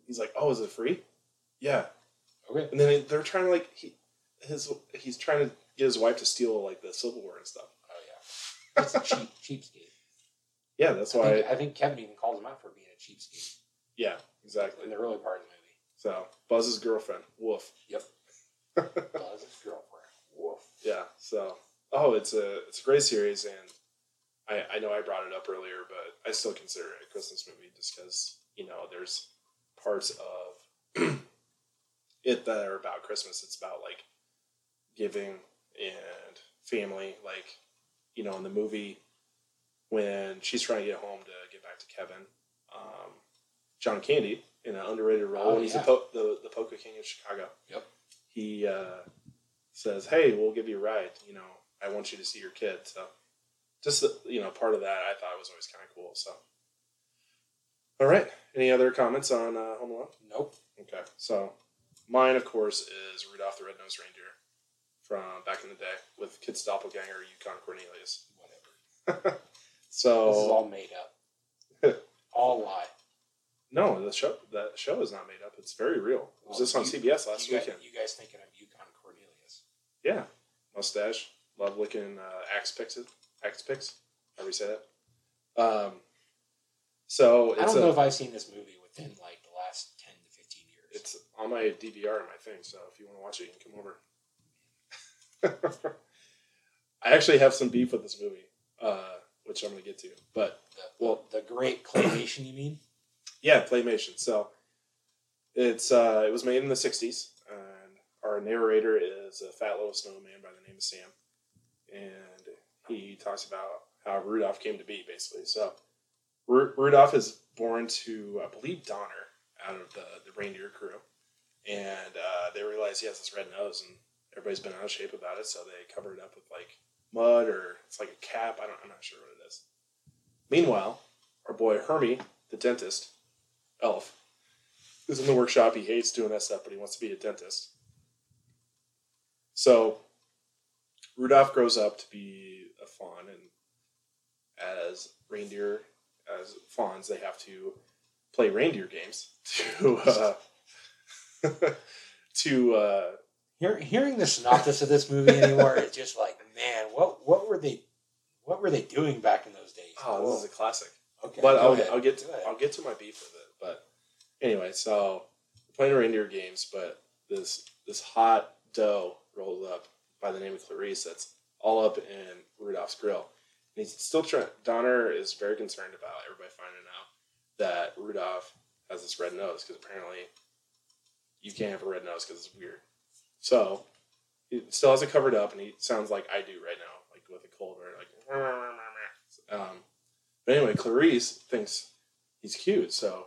He's like, "Oh, is it free?" Yeah,
Okay.
And then they're trying to like he his he's trying to get his wife to steal like the silverware and stuff.
Oh yeah. It's a cheap cheapskate.
Yeah, that's
I
why.
think, I think Kevin even calls him out for being a cheapskate
yeah, exactly.
in the early part of the movie.
So Buzz's girlfriend, woof.
Yep. Buzz's girlfriend. Woof.
Yeah. So oh, it's a it's a great series, and I I know I brought it up earlier, but I still consider it a Christmas movie just because you know there's parts of it that are about Christmas. It's about like giving and family. Like you know in the movie when she's trying to get home to get back to Kevin, um, John Candy in an underrated role.
Oh,
He's
yeah.
the, po- the the Poker King of Chicago.
Yep.
He uh, says, "Hey, we'll give you a ride. You know, I want you to see your kid." So, just you know, part of that I thought was always kind of cool. So, All right. Any other comments on uh, Home Alone?
Nope.
Okay. So mine, of course, is Rudolph the Red-Nosed Reindeer from back in the day with Kid's doppelganger Yukon Cornelius.
Whatever.
So
This is all made up. all lie.
no, the show that show is not made up. It's very real. It was this on
You-
CBS last
you guys,
weekend.
you guys thinking of Yukon Cornelius?
Yeah, mustache, love looking uh, axe picks. Axe picks. How do we say that? Um. So it's
I don't
a,
know if I've seen this movie within like the last ten to fifteen years.
It's on my DVR and my thing, so if you want to watch it, you can come over. I actually have some beef with this movie, uh, which I'm going to get to. But
the,
well-
the great claymation. You mean?
yeah, Playmation. So it's uh, it was made in the '60s, and our narrator is a fat little snowman by the name of Sam, and he talks about how Rudolph came to be, basically. So Ru- Rudolph is born to, I believe, Donner out of the the reindeer crew, and uh, they realize he has this red nose, and everybody's been out of shape about it, so they cover it up with like mud or it's like a cap. I don't, I'm not sure what it is. Meanwhile, our boy Hermie, the dentist, elf, is in the workshop. He hates doing that stuff, but he wants to be a dentist. So Rudolph grows up to be a fawn, and as reindeer, as fawns, they have to play reindeer games to uh, to uh,
Hear, hearing the synopsis of this movie anymore is just like, man, what what were they, what were they doing back in those days?
oh, this is a classic.
okay,
but I'll. I'll get to. I'll get to my beef with it. But anyway, so playing reindeer games, but this this hot dough rolls up by the name of Clarice that's all up in Rudolph's grill. And he's still trying. Donner is very concerned about everybody finding out that Rudolph has this red nose because apparently you can't have a red nose because it's weird. So he still has it covered up, and he sounds like I do right now, like with a cold or like. Um, but anyway, Clarice thinks he's cute, so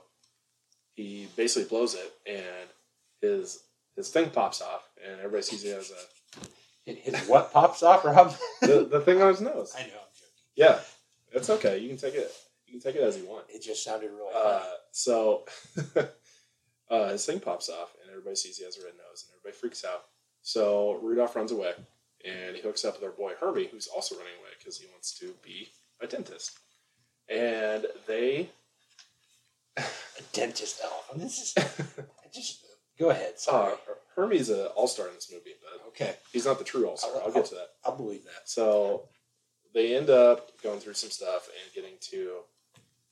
he basically blows it, and his his thing pops off, and everybody sees it as a
His what pops off, Rob?
the, the thing on his nose.
I know.
Yeah, it's okay. You can take it. You can take it as you want.
It just sounded really
Uh,
funny.
so uh, his thing pops off, and everybody sees he has a red nose, and everybody freaks out. So Rudolph runs away, and he hooks up with our boy Hermie, who's also running away because he wants to be a dentist. And they,
A dentist elf. And this is I just go ahead.
uh,
Sorry.
Hermie's an all star in this movie, but
okay,
he's not the true all star. I'll get to that.
I'll believe that.
So they end up going through some stuff and getting to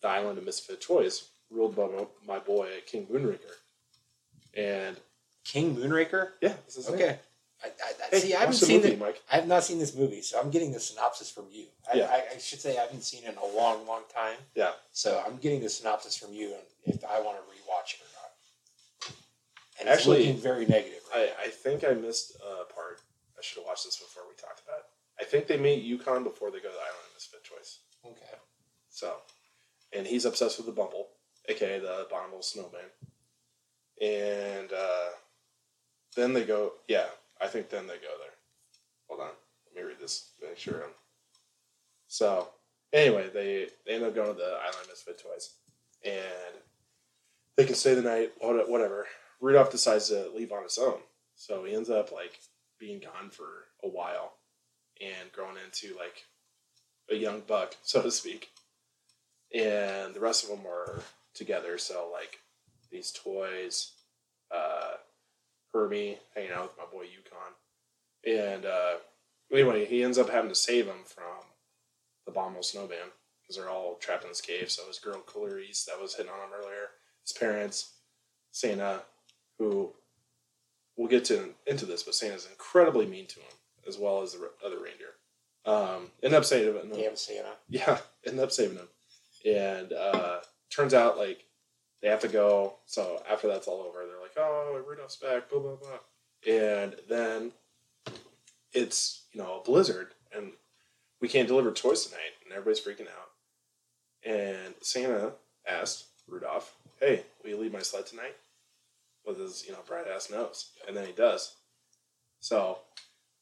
the island of misfit toys, ruled by my- boy King Moonracer. And
King Moonracer.
yeah, this is
Okay. I, I, I,
Hey,
see, I haven't
the
seen
movie,
it.
Mike.
I have not seen this movie, so I'm getting the synopsis from you. I,
Yeah.
I, I should say I haven't seen it in a long, long time.
Yeah.
So I'm getting the synopsis from you, and if I want to rewatch it or not. And
Actually,
it's looking very negative.
I, I think I missed a part. I should have watched this before we talked about it. I think they meet Yukon before they go to the island of misfit toys.
okay.
So, and he's obsessed with the Bumble, aka the abominable snowman. And uh, then they go, yeah, I think then they go there. Hold on, let me read this, make sure. I'm... So, anyway, they, they end up going to the Island Misfit Toys, and they can stay the night, what- whatever. Rudolph decides to leave on his own, so he ends up like being gone for a while and growing into like a young buck, so to speak and the rest of them are together. So like these toys, uh, Hermie hanging out with my boy Yukon, and uh, anyway, he ends up having to save them from the abominable snowman because they're all trapped in this cave. So his girl Clarice that was hitting on him earlier, his parents, Santa, who we'll get to into this, but Santa's incredibly mean to him as well as the other reindeer. Um, end up saving him.
Damn Santa.
Yeah, end up saving him. And uh, turns out like they have to go. So after that's all over, they're like, "Oh, Rudolph's back." Blah blah blah. And then it's you know a blizzard, and we can't deliver toys tonight, and everybody's freaking out. And Santa asked Rudolph, "Hey, will you leave my sled tonight?" With his you know bright ass nose, and then he does. So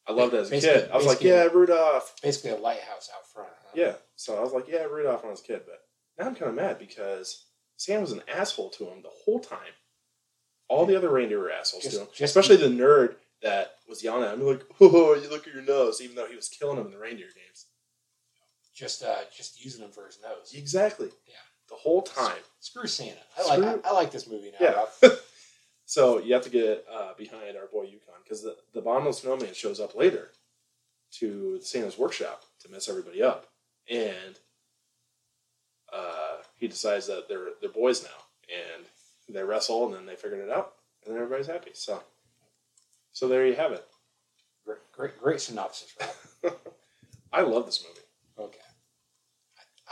I loved it as a
Basically-
kid. I was like, "Yeah, Rudolph."
Basically, a lighthouse out front. Huh?
Yeah. So I was like, yeah, Rudolph when I was a kid, but now I'm kind of mad because Santa was an asshole to him the whole time. All the other reindeer were assholes
Just-
to him, especially the nerd that was yelling at him like, "Oh, you look at your nose," even though he was killing him in the reindeer games.
Just uh, just using him for his nose.
Exactly.
Yeah.
The whole time.
Screw Santa. I like I, I like this movie now.
Yeah. so you have to get uh, behind our boy Yukon because the, the Abominable Snowman shows up later to Santa's workshop to mess everybody up. And uh, he decides that they're, they're boys now. And they wrestle and then they figured it out. And then everybody's happy. So, so there you have it.
Great, great, great synopsis, Rob.
I love this movie.
Okay.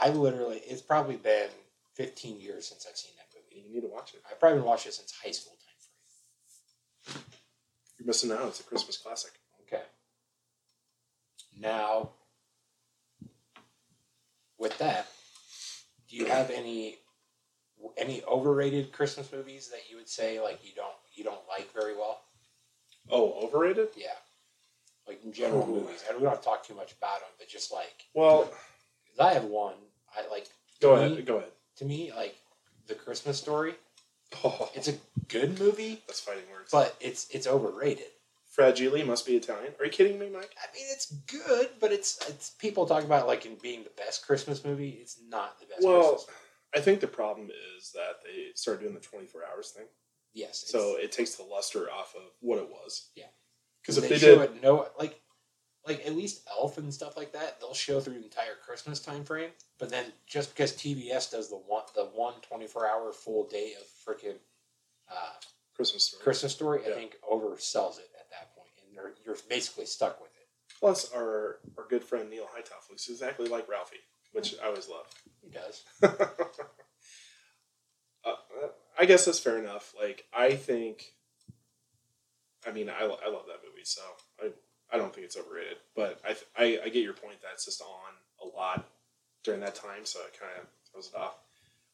I, I literally, it's probably been 15 years since I've seen that movie.
You need to watch it.
I've probably watched it since high school.
You're missing out. It's a Christmas classic.
Okay. Now, with that, do you have any any overrated Christmas movies that you would say like you don't you don't like very well?
Oh, overrated?
Yeah, like in general movies. And we don't have to talk too much about them, but just like
well,
I have one. I like
go ahead.
me-
Go ahead.
To me, like the Christmas Story.
Oh,
It's a good movie,
that's fighting words.
but it's it's overrated.
Fragile must be Italian. Are you kidding me, Mike?
I mean, it's good, but it's it's people talk about it like in being the best Christmas movie. It's not the best.
Well,
Christmas movie.
I think the problem is that they started doing the 24 hours thing.
yes.
So it takes the luster off of what it was.
Yeah.
Because if
they,
they,
show
did.
it no like like at least Elf and stuff like that, they'll show through the entire Christmas time frame. But then just because TBS does the one the one 24 hour full day of freaking uh,
Christmas story.
Christmas story, I think oversells it at that point, and they're, you're basically stuck with it.
Plus, our, our good friend Neil Hightoff looks exactly like Ralphie, which I always love.
He does.
uh, I guess that's fair enough. Like, I think. I mean, I, I love that movie, so I, don't think it's overrated. But I, I, I get your point that it's just on a lot during that time, so it kind of throws it off.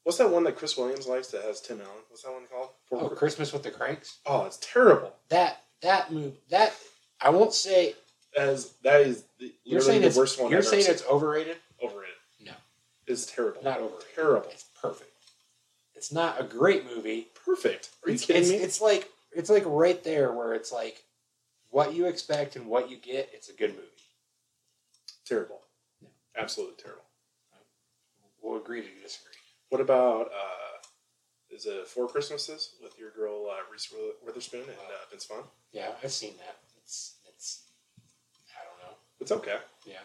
What's that one that Chris Williams likes that has Tim Allen? What's that one called?
Oh, Christmas with the Cranks.
Oh, it's terrible.
That that move that I won't say
As that is the,
you're
literally
saying
the
it's
worst one.
you're
I've
saying
seen.
it's overrated.
overrated.
No.
It's terrible.
Not overrated.
Terrible.
It's perfect. It's not a great movie.
Perfect. Are you
it's,
kidding
it's,
me?
It's like it's like right there where it's like what you expect and what you get. It's a good movie.
terrible.
Yeah.
Absolutely terrible.
We'll agree to disagree.
What about uh, is it Four Christmases with your girl uh, Reese Witherspoon and uh, Vince Vaughn?
Yeah, I've seen that. It's it's I don't know.
It's okay.
Yeah,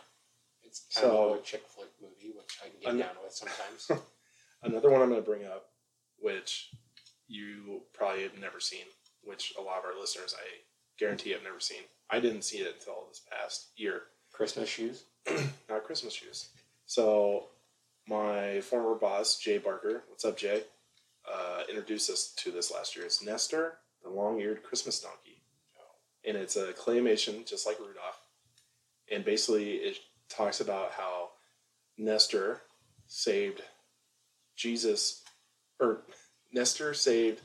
it's kind
So-
of a chick flick movie, which I can get
I'm-
down with sometimes.
Another one I'm going to bring up, which you probably have never seen, which a lot of our listeners I guarantee I've never seen. I didn't see it until this past year.
Christmas shoes.
not Christmas shoes. So my former boss, Jay Barker, what's up, Jay? Uh, introduced us to this last year. It's Nestor, the long-eared Christmas donkey, and it's a claymation just like Rudolph. And basically, it talks about how Nestor saved Jesus, or Nestor saved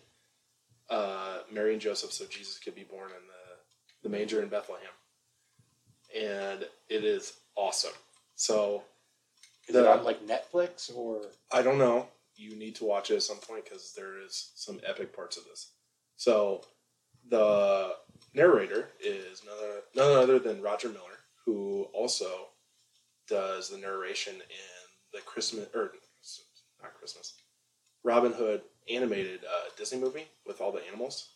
uh, Mary and Joseph so Jesus could be born in the, manger in Bethlehem. And it is awesome. So
Is
The-
it on like Netflix or?
I don't know. You need to watch it at some point because there is some epic parts of this. So the narrator is none other, none other than Roger Miller, who also does the narration in the Christmas or not Christmas, Robin Hood animated uh, Disney movie with all the animals.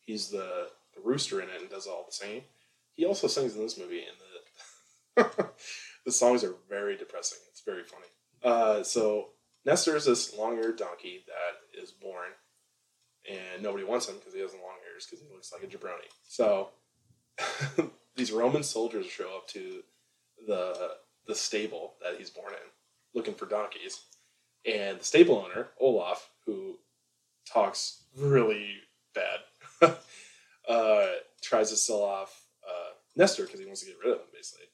He's the, the rooster in it and does all the singing. He also sings in this movie, and the the songs are very depressing. It's very funny. Uh, so Nestor is this long-eared donkey that is born, and nobody wants him because he has long ears because he looks like a jabroni. So these Roman soldiers show up to the the stable that he's born in, looking for donkeys, and the stable owner Olaf, who talks really bad, uh, tries to sell off uh, Nestor because he wants to get rid of him, basically.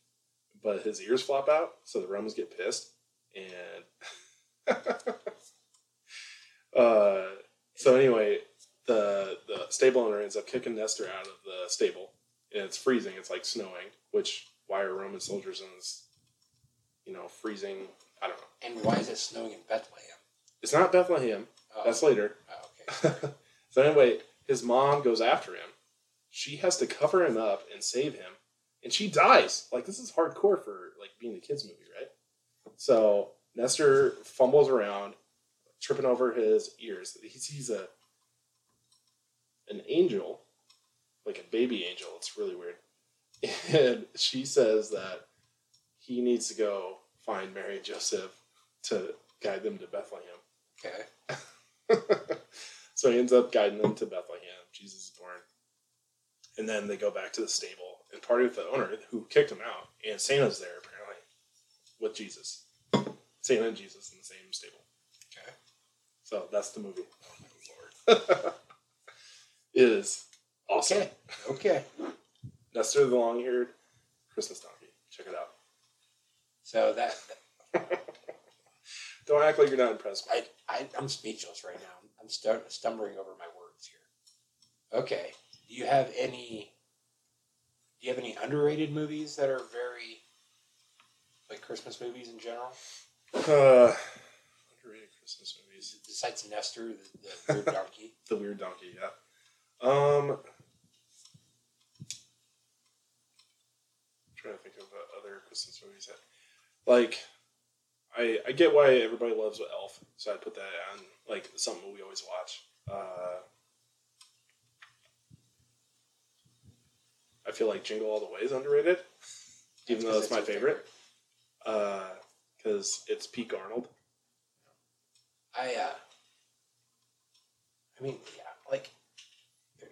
But his ears flop out, so the Romans get pissed, and uh, so anyway, the the stable owner ends up kicking Nestor out of the stable, and it's freezing. It's like snowing. Which why are Roman soldiers in this, you know, freezing? I don't know.
And why is it snowing in Bethlehem?
It's not Bethlehem.
Oh.
That's later.
Oh, okay.
so anyway, his mom goes after him. She has to cover him up and save him, and she dies. Like this is hardcore for like being a kids movie, right? So Nestor fumbles around, tripping over his ears. He sees a an angel, like a baby angel. It's really weird. And she says that he needs to go find Mary and Joseph to guide them to Bethlehem.
Okay.
so he ends up guiding them to Bethlehem. Jesus. And then they go back to the stable and party with the owner who kicked him out. And Santa's there apparently with Jesus. Santa and Jesus in the same stable.
Okay.
So that's the movie.
Oh my lord.
It is awesome.
Okay. Okay.
Nestor the long haired Christmas donkey. Check it out.
So that
Don't act like you're not impressed.
I, I I'm speechless right now. I'm stu- stumbling over my words here. Okay. Do you have any? Do you have any underrated movies that are very like Christmas movies in general?
Uh, underrated Christmas movies.
Besides Nestor, the, the weird donkey.
The Weird Donkey, yeah. Um, trying to think of uh, other Christmas movies that, like, I I get why everybody loves Elf, so I put that on like something we always watch. Uh, I feel like Jingle All the Way is underrated, even though it's my favorite, because it's Pete Arnold.
I uh, I mean, yeah, like,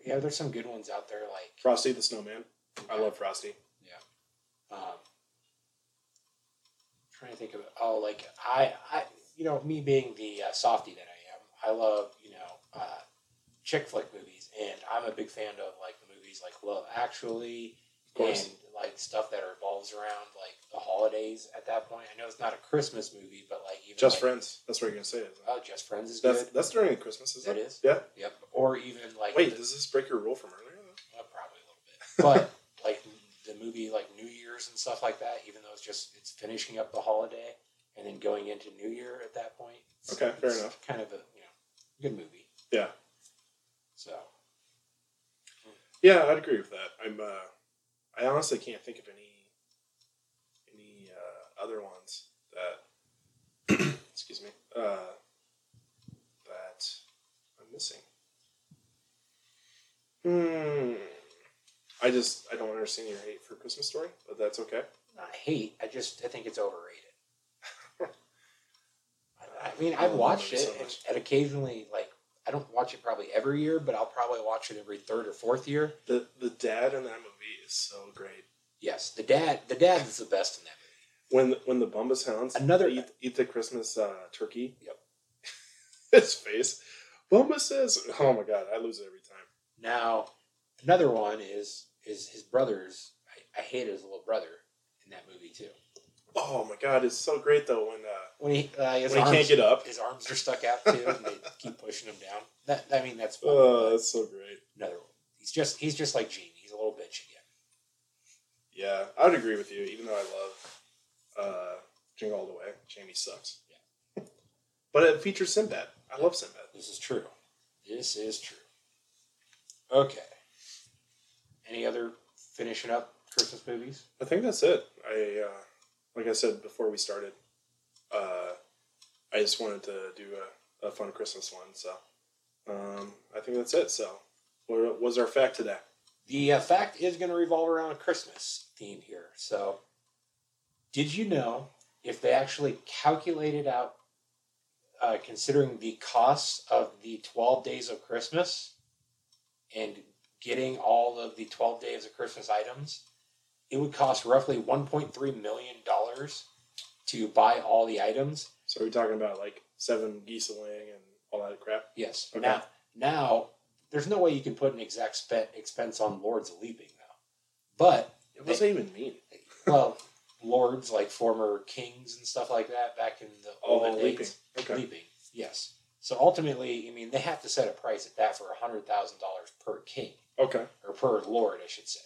yeah, there's some good ones out there. Like,
Frosty the Snowman. I love Frosty.
um, trying to think of it. Oh, like I, I, you know, me being the uh, softy that I am, I love you know uh, chick flick movies, and I'm a big fan of like the movies like Love Actually,
course.
and like stuff that revolves around like the holidays. At that point, I know it's not a Christmas movie, but like even
Just
like,
Friends. That's what you're gonna say. Isn't it?
Oh, Just Friends is
That's
good.
that's during Christmas, is
That
it?
is?
Yeah.
Yep. Or even like
Wait,
the-
does this break your rule from earlier? though?
well, probably a little bit, but like the movie like New Year's and stuff like that. Even though it's just it's finishing up the holiday and then going into New Year at that point. It's,
Okay, fair enough.
Kind of a you know good movie.
Yeah.
So
Yeah, I'd agree with that. I'm. Uh, I honestly can't think of any any uh, other ones that. excuse me. Uh, that I'm missing. Hmm. I just I don't understand your hate for Christmas Story, but that's okay.
not hate. I just I think it's overrated. I, I mean, I've watched
it so
and, and occasionally, like I don't watch it probably every year, but I'll probably watch it every third or fourth year.
The the dad in that movie is so great.
Yes, the dad, the dad is the best in that movie.
When when the Bumpus hounds
Another-
eat, eat the Christmas uh, turkey.
Yep.
His face. Bumpus says, "Oh my god, I lose it every time."
Now, another one is is his brother's. I, I hate his little brother in that movie too.
Oh my god, it's so great though when uh,
When he uh, his
when he
arms,
can't get up.
his arms are stuck out too, and they keep pushing him down. That I mean, that's fun.
Oh, that's so great.
another one. He's just he's just like Gene. He's a little bitch again.
Yeah, I would agree with you. Even though I love uh, Jingle All the Way, Jamie sucks.
Yeah.
but it features Sinbad. I love Sinbad.
This is true. This is true. Okay. Any other finishing up Christmas movies?
I think that's it. I uh, like I said before we started. Uh, I just wanted to do a, a fun Christmas one, so um, I think that's it. So, what was our fact today?
The uh, fact is going to revolve around a Christmas theme here. So, did you know if they actually calculated out, uh, considering the costs of the 12 days of Christmas and getting all of the 12 days of Christmas items, it would cost roughly $1.3 million to buy all the items.
So we're talking about like seven geese a laying and all that crap.
Yes.
Okay.
Now, now, there's no way you can put an exact spe- expense on Lords Leaping, though. But
What does that even mean?
well, lords like former kings and stuff like that back in the
Oh,
olden
leaping.
days.
Okay.
Leaping, yes. So ultimately, I mean, they have to set a price at that for hundred thousand dollars per king
Okay.
or per lord, I should say.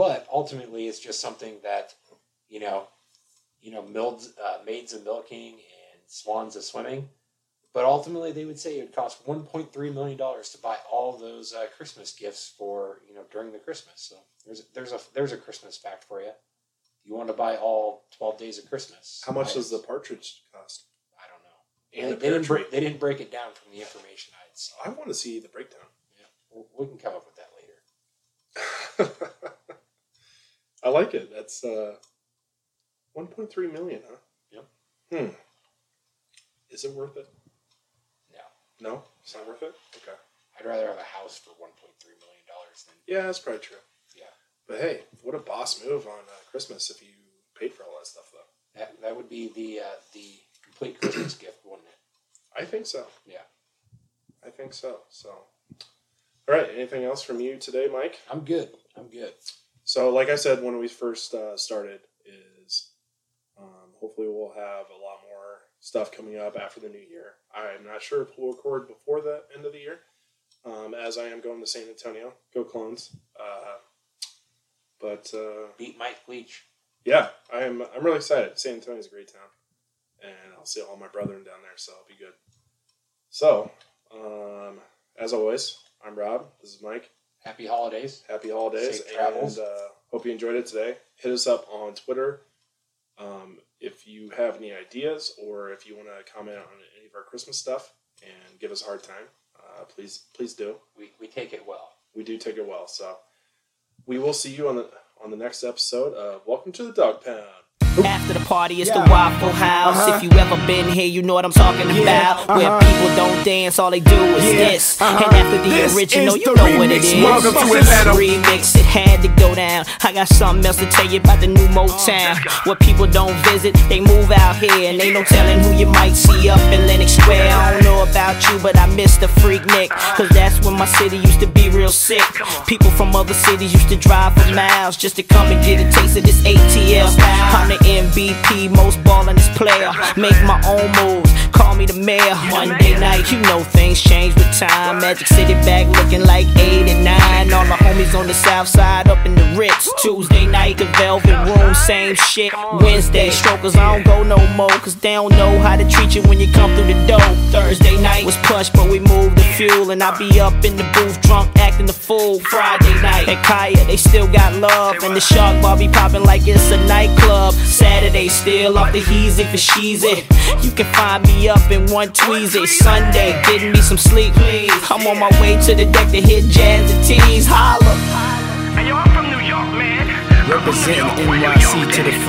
But ultimately, it's just something that you know, you know, milds, uh, maids of milking and swans of swimming. But ultimately, they would say it would cost 1.3 million dollars to buy all those uh, Christmas gifts for you know during the Christmas. So there's a, there's a there's a Christmas fact for you. You want to buy all 12 days of Christmas?
How much does the partridge cost?
I don't know.
And
they,
the
they didn't break, they didn't break it down from the information I'd seen.
I want to see the breakdown.
Yeah, we can come up with that later.
I like it. That's uh, 1.3 million, huh?
Yep.
Hmm. Is it worth it?
No,
No, it's not worth it. Okay.
I'd rather have a house for 1.3 million dollars than
Yeah, that's probably true.
yeah.
But hey, what a boss move on uh, Christmas if you paid for all that stuff, though.
That that would be the uh, the complete Christmas gift, wouldn't it?
I think so.
Yeah.
I think so. So, all right. Anything else from you today, Mike?
I'm good. I'm good.
So, like I said when we first uh, started, is um, hopefully we'll have a lot more stuff coming up after the new year. I'm not sure if we'll record before the end of the year, um, as I am going to San Antonio. Go Clones! Uh, but uh,
Beat Mike Leach.
yeah, I'm I'm really excited. San Antonio is a great town, and I'll see all my brethren down there, so it'll be good. So, um, as always, I'm Rob. This is Mike.
Happy holidays.
Happy holidays,
Safe travels.
and uh, hope you enjoyed it today. Hit us up on Twitter um, if you have any ideas or if you want to comment on any of our Christmas stuff and give us a hard time. Uh, please, please do.
We, we take it well.
We do take it well. So we will see you on the on the next episode of Welcome to the Dog Pound.
After the party, it's the Waffle House. Uh-huh. If you ever been here, you know what I'm talking about. Uh-huh. Where people don't dance, all they do is this. Uh-huh. And after the
This
original,
is
you
the
know what it is.
Welcome to
This
Atlanta.
remix, it had to go down. I got something else to tell you about the new Motown. Where people don't visit, they move out here. And ain't no telling who you might see up in Lenox Square. I don't know about you, but I miss the Freaknik. Cause that's when my city used to be real sick. People from other cities used to drive for miles just to come and get a taste of this ATL. I'm the MVP, most ballin'est player. Make my own moves, call me the mayor. Monday night, you know things change with time. Magic City back looking like 8 and 9. All my homies on the south side up in the Ritz. Tuesday night, the Velvet Room, same shit. Wednesday, strokers, I don't go no more. Cause they don't know how to treat you when you come through the door. Thursday night was push, but we moved the fuel. And I be up in the booth, drunk, acting the fool. Friday night at Kaya, they still got love. And the Shark Bar be popping like it's a nightclub. Saturday, still off the heezy for sheezy. You can find me up in one tweezy. Sunday, getting me some sleep. I'm on my way to the deck to hit jazz and tees. Holla.
Hey, yo, I'm from New York, man.
Representing NYC to the full.